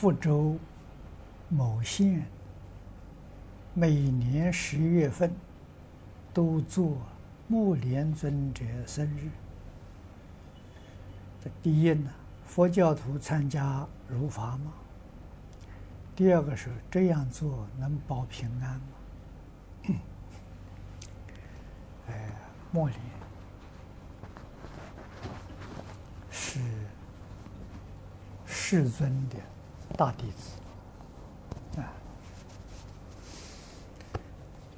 福州某县每年十月份都做木莲尊者生日。这第一呢，佛教徒参加如法吗？第二个是这样做能保平安吗？哎，目连是世尊的。大弟子啊，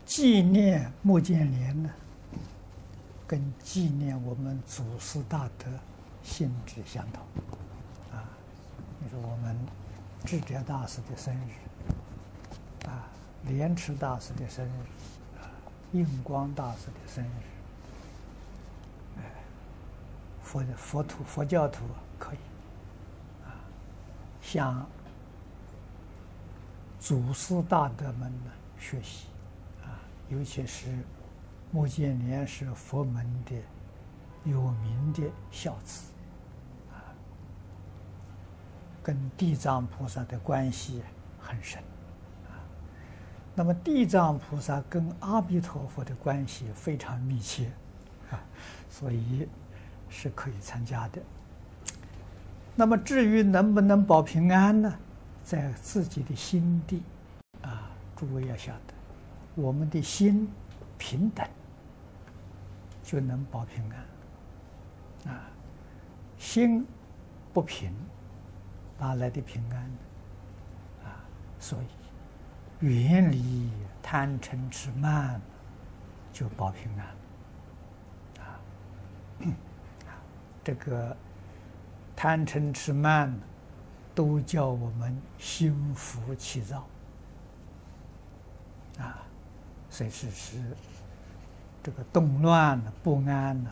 纪念目犍连呢，跟纪念我们祖师大德性质相同啊。你说我们智者大师的生日啊，莲池大师的生日啊，印光大师的生日，哎，佛佛徒佛教徒可以啊，像。祖师大德们呢，学习啊，尤其是目犍连是佛门的有名的孝子啊，跟地藏菩萨的关系很深啊。那么地藏菩萨跟阿弥陀佛的关系非常密切啊，所以是可以参加的。那么至于能不能保平安呢？在自己的心地，啊，诸位要晓得，我们的心平等，就能保平安。啊，心不平，哪来的平安呢？啊，所以远离贪嗔痴慢，就保平安。啊，这个贪嗔痴慢。都叫我们心浮气躁啊，随时是这个动乱呢不安呢，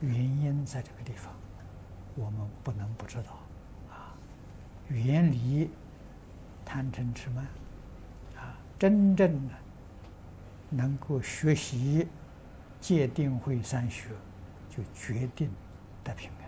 原因在这个地方，我们不能不知道啊。远离贪嗔痴慢啊，真正的能够学习戒定慧三学，就决定得平安。